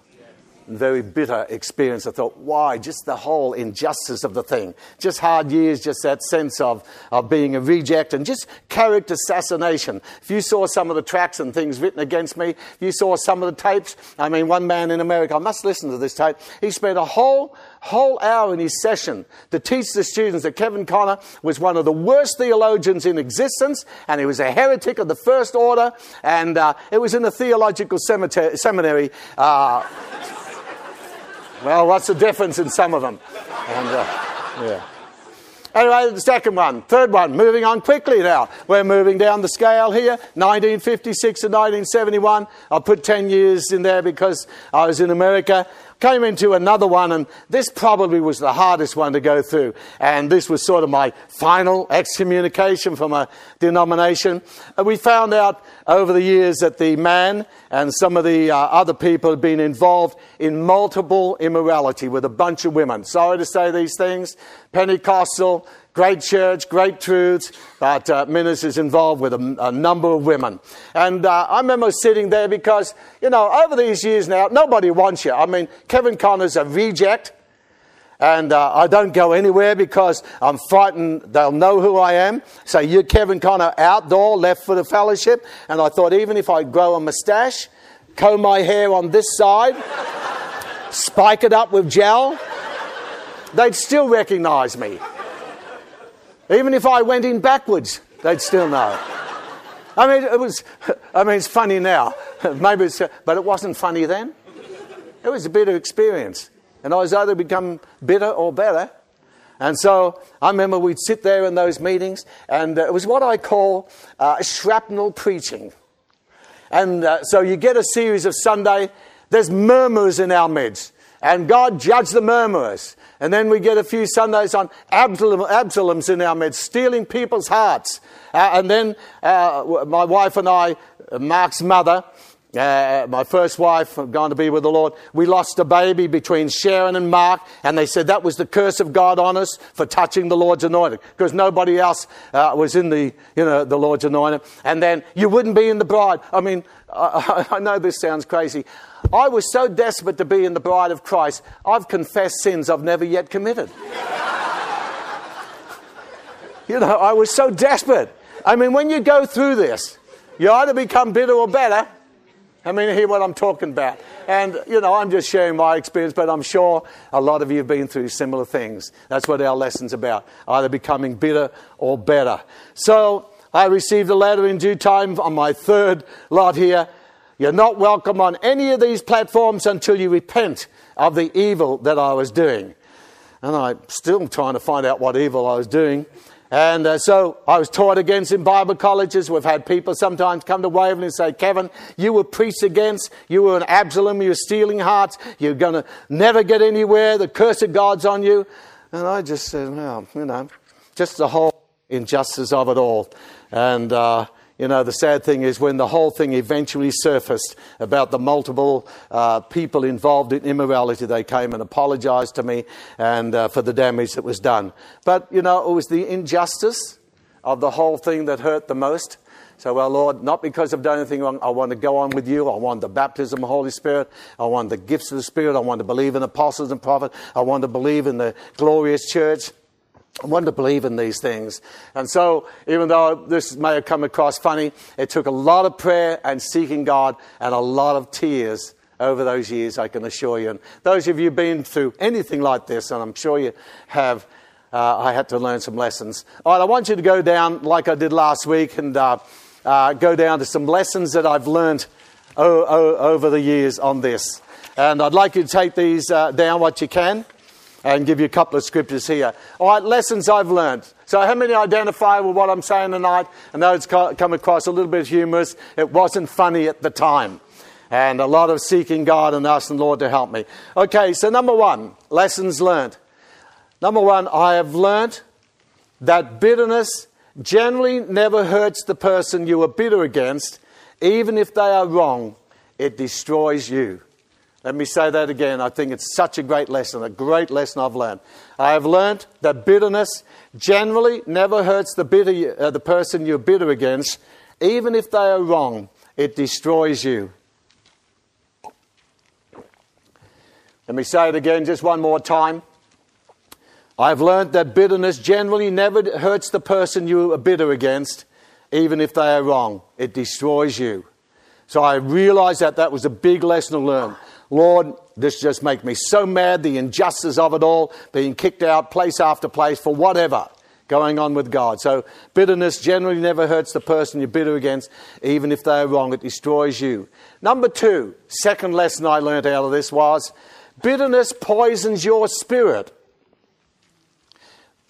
very bitter experience. I thought, why? Just the whole injustice of the thing. Just hard years, just that sense of, of being a reject and just character assassination. If you saw some of the tracks and things written against me, if you saw some of the tapes, I mean, one man in America, I must listen to this tape, he spent a whole whole hour in his session to teach the students that Kevin Conner was one of the worst theologians in existence and he was a heretic of the first order and uh, it was in a theological seminary uh, well, what's the difference in some of them? And, uh, yeah. Anyway, the second one, third one, moving on quickly now. We're moving down the scale here. 1956 to 1971. I'll put 10 years in there because I was in America. Came into another one, and this probably was the hardest one to go through. And this was sort of my final excommunication from a denomination. And we found out over the years that the man and some of the uh, other people had been involved in multiple immorality with a bunch of women. Sorry to say these things. Pentecostal, Great church, great truths, but uh, ministers involved with a, a, number of women. And uh, I remember sitting there because, you know, over these years now, nobody wants you. I mean, Kevin Conner's a reject, and uh, I don't go anywhere because I'm frightened they'll know who I am. So you're Kevin Conner outdoor, left for the fellowship. And I thought, even if I grow a mustache, comb my hair on this side, spike it up with gel, they'd still recognize me. Even if I went in backwards, they'd still know. I mean, it was, I mean, it's funny now. Maybe it's, but it wasn't funny then. It was a bitter experience. And I was either become bitter or better. And so I remember we'd sit there in those meetings, and uh, it was what I call uh, shrapnel preaching. And uh, so you get a series of Sunday, there's murmurs in our midst, and God judged the murmurers. And then we get a few Sundays on Absalom, Absaloms in our midst, stealing people's hearts. Uh, and then uh, my wife and I, Mark's mother, uh, my first wife, gone to be with the Lord, we lost a baby between Sharon and Mark, and they said that was the curse of God on us for touching the Lord's anointing, because nobody else uh, was in the, you know, the Lord's anointing. And then you wouldn't be in the bride. I mean, I, I know this sounds crazy. I was so desperate to be in the bride of Christ, I've confessed sins I've never yet committed. you know, I was so desperate. I mean, when you go through this, you either become bitter or better I mean, hear what I'm talking about. And, you know, I'm just sharing my experience, but I'm sure a lot of you have been through similar things. That's what our lesson's about either becoming bitter or better. So I received a letter in due time on my third lot here. You're not welcome on any of these platforms until you repent of the evil that I was doing. And I'm still trying to find out what evil I was doing. And uh, so I was taught against in Bible colleges. We've had people sometimes come to Waverley and say, Kevin, you were preached against. You were an Absalom. You were stealing hearts. You're going to never get anywhere. The curse of God's on you. And I just said, well, you know, just the whole injustice of it all. And, uh, you know, the sad thing is when the whole thing eventually surfaced about the multiple uh, people involved in immorality, they came and apologized to me and uh, for the damage that was done. But, you know, it was the injustice of the whole thing that hurt the most. So, well, Lord, not because I've done anything wrong. I want to go on with you. I want the baptism of the Holy Spirit. I want the gifts of the Spirit. I want to believe in apostles and prophets. I want to believe in the glorious church. I wanted to believe in these things. And so, even though this may have come across funny, it took a lot of prayer and seeking God and a lot of tears over those years, I can assure you. And those of you who've been through anything like this, and I'm sure you have, uh, I had to learn some lessons. All right, I want you to go down like I did last week and uh, uh, go down to some lessons that I've learned o- o- over the years on this. And I'd like you to take these uh, down what you can and give you a couple of scriptures here. All right, lessons I've learned. So, how many identify with what I'm saying tonight? I know it's come across a little bit humorous. It wasn't funny at the time. And a lot of seeking God and asking Lord to help me. Okay, so number one, lessons learned. Number one, I have learned that bitterness generally never hurts the person you are bitter against, even if they are wrong, it destroys you. Let me say that again. I think it's such a great lesson, a great lesson I've learned. I have learned that bitterness generally never hurts the, bitter, uh, the person you're bitter against, even if they are wrong, it destroys you. Let me say it again just one more time. I've learned that bitterness generally never hurts the person you are bitter against, even if they are wrong. It destroys you. So I realized that that was a big lesson to learn. Lord, this just makes me so mad, the injustice of it all, being kicked out place after place for whatever going on with God. So bitterness generally never hurts the person you're bitter against, even if they're wrong, it destroys you. Number two, second lesson I learned out of this was bitterness poisons your spirit.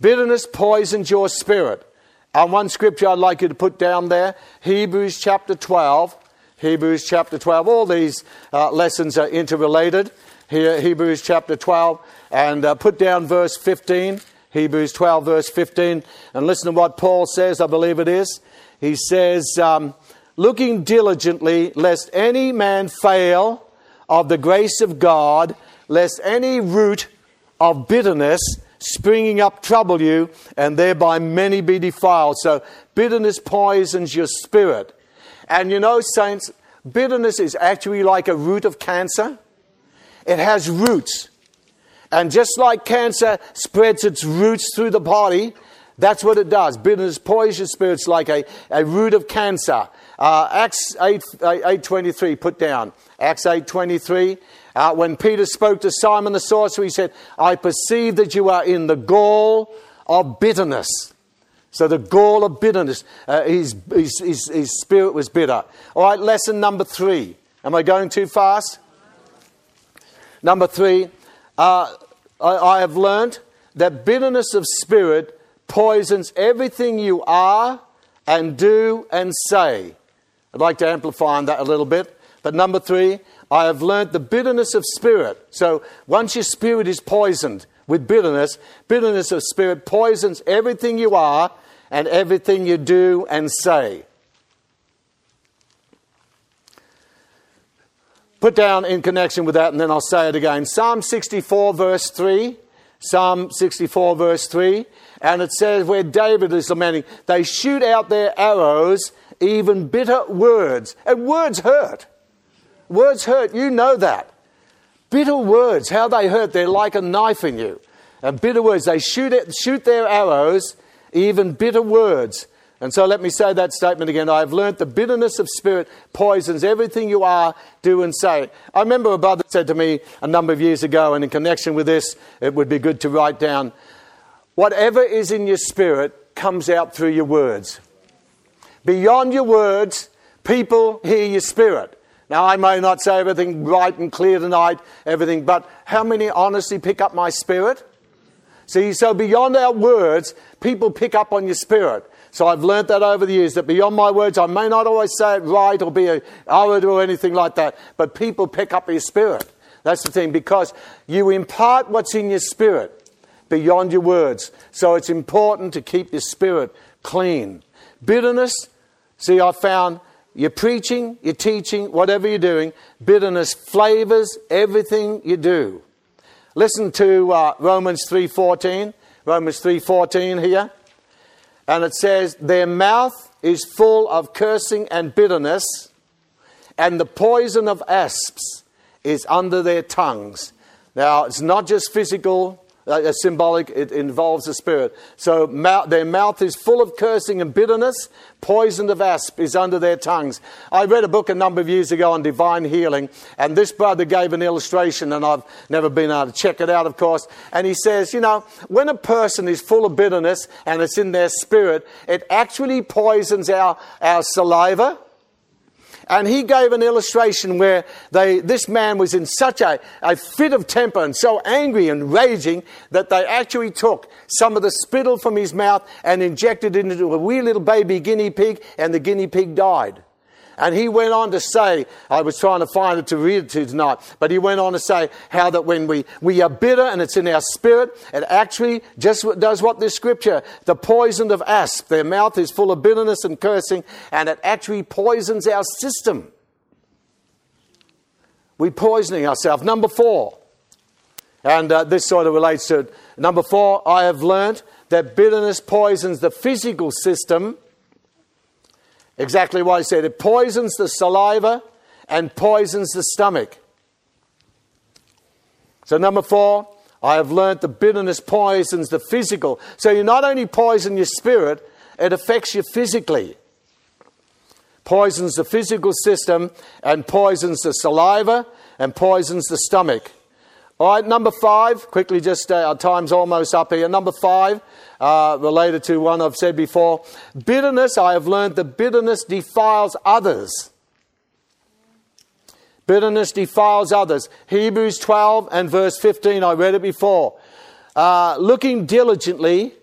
Bitterness poisons your spirit. And one scripture I'd like you to put down there, Hebrews chapter 12, Hebrews chapter 12. All these uh, lessons are interrelated. Here, Hebrews chapter 12, and uh, put down verse 15. Hebrews 12, verse 15. And listen to what Paul says, I believe it is. He says, um, Looking diligently, lest any man fail of the grace of God, lest any root of bitterness springing up trouble you, and thereby many be defiled. So bitterness poisons your spirit. And you know, saints, bitterness is actually like a root of cancer. It has roots. And just like cancer spreads its roots through the body, That's what it does. Bitterness poisons spirits like a, a root of cancer. Uh, Acts 8, 8.23, put down. Acts 8.23. Uh, when Peter spoke to Simon the sorcerer, he said, I perceive that you are in the gall of bitterness. So the gall of bitterness, uh, his, his, his, his spirit was bitter. All right, lesson number three. Am I going too fast? Number three, uh, I, I have learned that bitterness of spirit poisons everything you are and do and say. I'd like to amplify on that a little bit. But number three, I have learned the bitterness of spirit. So once your spirit is poisoned with bitterness, bitterness of spirit poisons everything you are and everything you do and say. Put down in connection with that, and then I'll say it again. Psalm 64, verse 3. Psalm 64, verse 3. And it says, where David is lamenting, they shoot out their arrows, even bitter words. And words hurt. Words hurt. You know that. Bitter words, how they hurt. They're like a knife in you. And bitter words, they shoot, it, shoot their arrows, even bitter words. And so let me say that statement again. I have learnt the bitterness of spirit poisons everything you are, do, and say. I remember a brother said to me a number of years ago, and in connection with this, it would be good to write down whatever is in your spirit comes out through your words. Beyond your words, people hear your spirit. Now, I may not say everything right and clear tonight, everything, but how many honestly pick up my spirit? See, so beyond our words, people pick up on your spirit. So I've learnt that over the years that beyond my words, I may not always say it right or be a orator or anything like that, but people pick up your spirit. That's the thing, because you impart what's in your spirit beyond your words. So it's important to keep your spirit clean. Bitterness, see, I found you're preaching, you're teaching, whatever you're doing, bitterness flavors everything you do. Listen to uh, Romans 3.14. Romans 3.14 here. And it says, Their mouth is full of cursing and bitterness, and the poison of asps is under their tongues. Now, it's not just physical uh, symbolic, it involves the spirit. So their mouth is full of cursing and bitterness, poison of asp is under their tongues. I read a book a number of years ago on divine healing, and this brother gave an illustration, and I've never been able to check it out, of course. And he says, you know, when a person is full of bitterness and it's in their spirit, it actually poisons our, our saliva and he gave an illustration where they, this man was in such a, a fit of temper and so angry and raging that they actually took some of the spittle from his mouth and injected it into a wee little baby guinea pig, and the guinea pig died. And he went on to say, I was trying to find it to read it to tonight, but he went on to say how that when we, we are bitter and it's in our spirit, it actually just does what this scripture, the poison of asp, their mouth is full of bitterness and cursing, and it actually poisons our system. We're poisoning ourselves. Number four, and uh, this sort of relates to it. number four, I have learned that bitterness poisons the physical system Exactly what I said. It poisons the saliva and poisons the stomach. So, number four, I have learnt the bitterness poisons the physical. So, you not only poison your spirit, it affects you physically. Poisons the physical system and poisons the saliva and poisons the stomach. All right, number five, quickly just uh, our time's almost up here. Number five, uh, related to one I've said before. Bitterness, I have learned that bitterness defiles others. Bitterness defiles others. Hebrews 12 and verse 15, I read it before. Uh, looking diligently,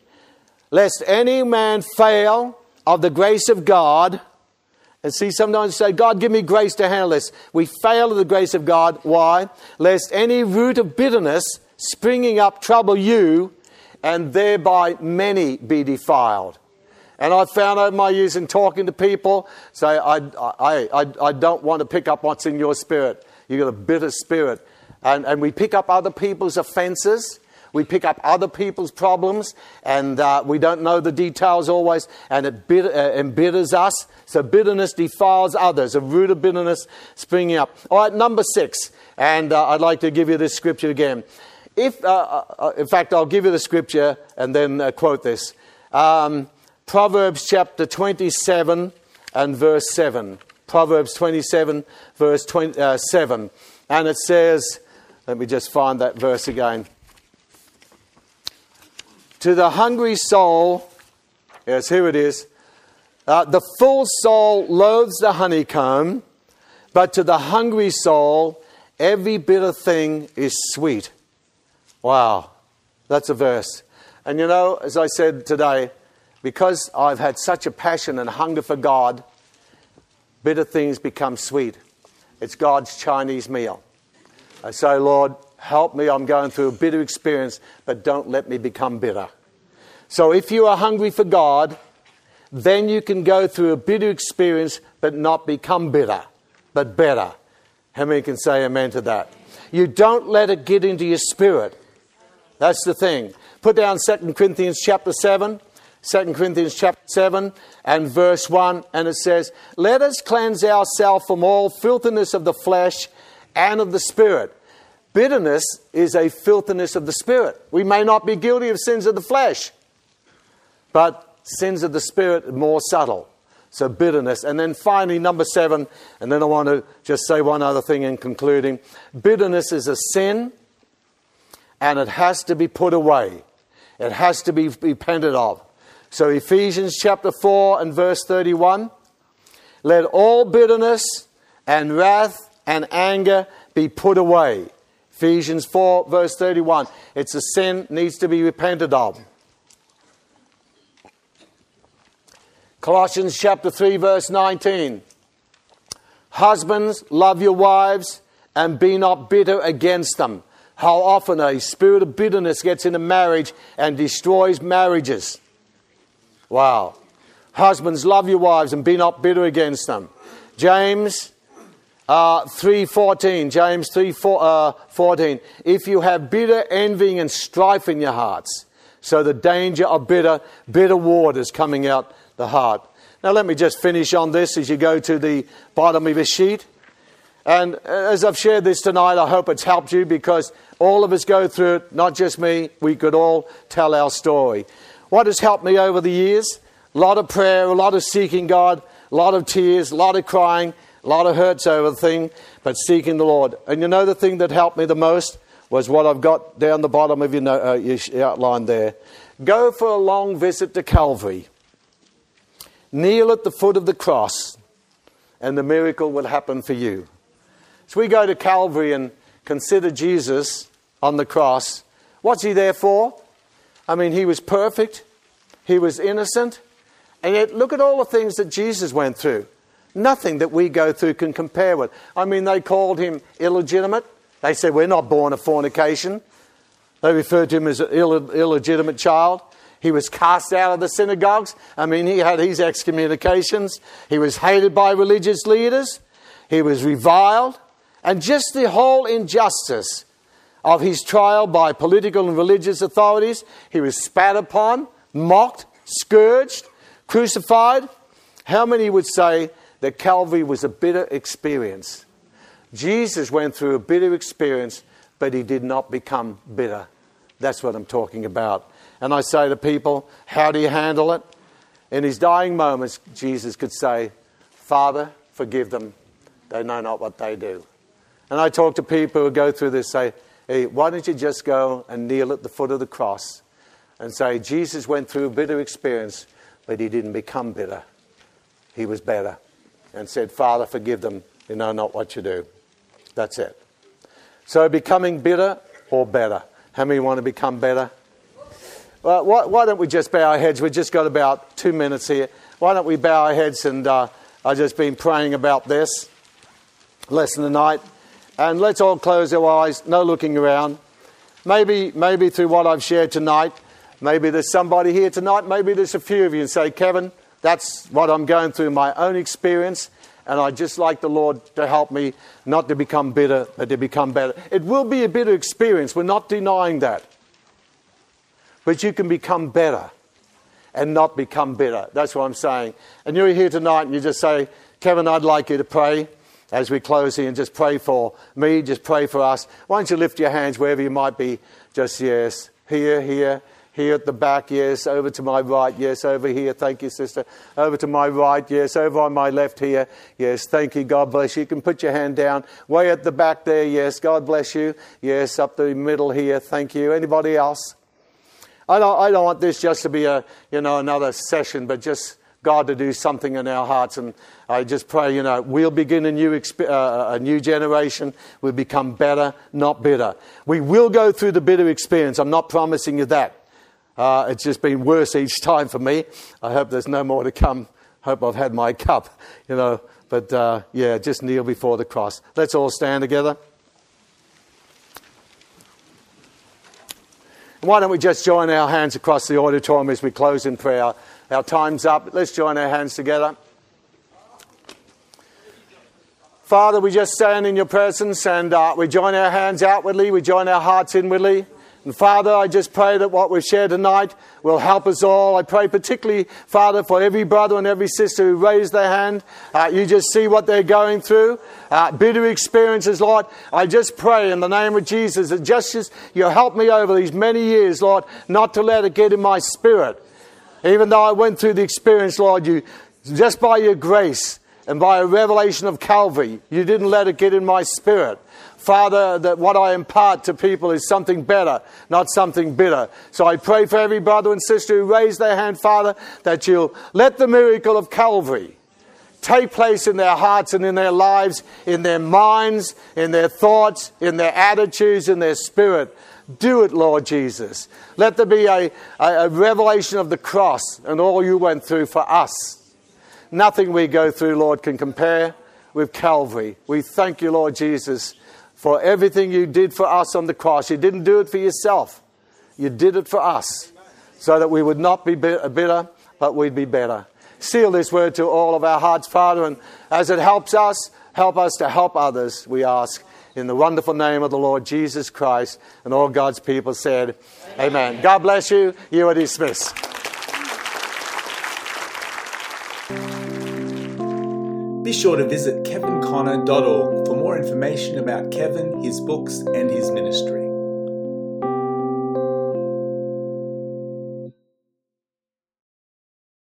lest any man fail of the grace of God and see, sometimes say, God, give me grace to handle this. We fail of the grace of God. Why? Lest any root of bitterness springing up trouble you, and thereby many be defiled. And I've found over my years in talking to people, say, I, I, I, I don't want to pick up what's in your spirit. You've got a bitter spirit. And, and we pick up other people's offenses we pick up other people's problems and uh, we don't know the details always, and it bitter, uh, embitters us. So bitterness defiles others, a root of bitterness springing up. All right, number six, and uh, I'd like to give you this scripture again. If, uh, uh, uh, in fact, I'll give you the scripture and then quote this. um, Proverbs chapter 27 and verse 7. Proverbs 27, verse 20, uh, 7. And it says, let me just find that verse again. To the hungry soul, yes, here it is. Uh, the full soul loathes the honeycomb, but to the hungry soul, every bitter thing is sweet. Wow, that's a verse. And you know, as I said today, because I've had such a passion and hunger for God, bitter things become sweet. It's God's Chinese meal. I say, Lord, help me. I'm going through a bitter experience, but don't let me become bitter. So if you are hungry for God, then you can go through a bitter experience, but not become bitter, but better. How many can say amen to that? You don't let it get into your spirit. That's the thing. Put down 2 Corinthians chapter 7. 2 Corinthians chapter 7 and verse 1, and it says, Let us cleanse ourselves from all filthiness of the flesh and of the spirit. Bitterness is a filthiness of the spirit. We may not be guilty of sins of the flesh, but sins of the spirit are more subtle. So, bitterness. And then finally, number seven, and then I want to just say one other thing in concluding. Bitterness is a sin, and it has to be put away, it has to be repented of. So, Ephesians chapter 4 and verse 31 let all bitterness and wrath and anger be put away. Ephesians 4, verse 31. It's a sin, needs to be repented of. Colossians chapter 3, verse 19. Husbands, love your wives and be not bitter against them. How often a spirit of bitterness gets into marriage and destroys marriages. Wow. Husbands, love your wives and be not bitter against them. James uh, 3.14, James 3.14, uh, if you have bitter envying and strife in your hearts, so the danger of bitter, bitter waters coming out the heart. Now let me just finish on this as you go to the bottom of your sheet. And as I've shared this tonight, I hope it's helped you because all of us go through it, not just me. We could all tell our story. What has helped me over the years? A lot of prayer, a lot of seeking God, a lot of tears, a lot of crying, a lot of hurts over the thing, but seeking the Lord. And you know the thing that helped me the most was what I've got down the bottom of your, uh, your outline there. Go for a long visit to Calvary. Kneel at the foot of the cross, and the miracle will happen for you. So we go to Calvary and consider Jesus on the cross. What's he there for? I mean, he was perfect, he was innocent, and yet look at all the things that Jesus went through. Nothing that we go through can compare with. I mean, they called him illegitimate. They said, We're not born of fornication. They referred to him as an Ill- illegitimate child. He was cast out of the synagogues. I mean, he had his excommunications. He was hated by religious leaders. He was reviled. And just the whole injustice of his trial by political and religious authorities. He was spat upon, mocked, scourged, crucified. How many would say that Calvary was a bitter experience? Jesus went through a bitter experience, but he did not become bitter. That's what I'm talking about. And I say to people, how do you handle it? In his dying moments, Jesus could say, Father, forgive them. They know not what they do. And I talk to people who go through this, say, Hey, why don't you just go and kneel at the foot of the cross and say, Jesus went through a bitter experience, but he didn't become bitter. He was better. And said, Father, forgive them. They know not what you do. That's it. So becoming bitter or better? How many want to become better? Well, why, why, don't we just bow our heads? We've just got about two minutes here. Why don't we bow our heads and uh, I've just been praying about this lesson tonight. And let's all close our eyes, no looking around. Maybe, maybe through what I've shared tonight, maybe there's somebody here tonight, maybe there's a few of you and say, Kevin, that's what I'm going through, in my own experience, and I'd just like the Lord to help me not to become bitter, but to become better. It will be a bitter experience, we're not denying that. But you can become better and not become bitter. That's what I'm saying. And you're here tonight and you just say, Kevin, I'd like you to pray as we close here and just pray for me, just pray for us. Why don't you lift your hands wherever you might be? Just yes, here, here, Here at the back, yes. Over to my right, yes. Over here, thank you, sister. Over to my right, yes. Over on my left here, yes. Thank you, God bless you. You can put your hand down. Way at the back there, yes. God bless you. Yes, up the middle here, thank you. Anybody else? I don't, I don't want this just to be a, you know, another session, but just God to do something in our hearts. And I just pray, you know, we'll begin a new, exp- uh, a new generation. We'll become better, not bitter. We will go through the bitter experience. I'm not promising you that. Uh, it's just been worse each time for me. I hope there's no more to come. Hope I've had my cup, you know. But uh, yeah, just kneel before the cross. Let's all stand together. Why don't we just join our hands across the auditorium as we close in prayer? Our time's up. Let's join our hands together. Father, we just stand in your presence and uh, we join our hands outwardly, we join our hearts inwardly. And Father, I just pray that what we've shared tonight will help us all. I pray particularly, Father, for every brother and every sister who raised their hand. Uh, you just see what they're going through. Uh, bitter experiences, Lord. I just pray in the name of Jesus that just as you helped me over these many years, Lord, not to let it get in my spirit. Even though I went through the experience, Lord, you just by your grace and by a revelation of Calvary, you didn't let it get in my spirit. Father, that what I impart to people is something better, not something bitter. So I pray for every brother and sister who raised their hand, Father, that you'll let the miracle of Calvary take place in their hearts and in their lives, in their minds, in their thoughts, in their attitudes, in their spirit. Do it, Lord Jesus. Let there be a, a, a revelation of the cross and all you went through for us. Nothing we go through, Lord, can compare with Calvary. We thank you, Lord Jesus for everything you did for us on the cross. You didn't do it for yourself, you did it for us so that we would not be bitter, but we'd be better. Seal this word to all of our hearts, Father, and as it helps us, help us to help others, we ask. In the wonderful name of the Lord Jesus Christ, and all God's people said, Amen. Amen. God bless you. You are dismissed. Be sure to visit kevinconner.org for more information about Kevin, his books, and his ministry.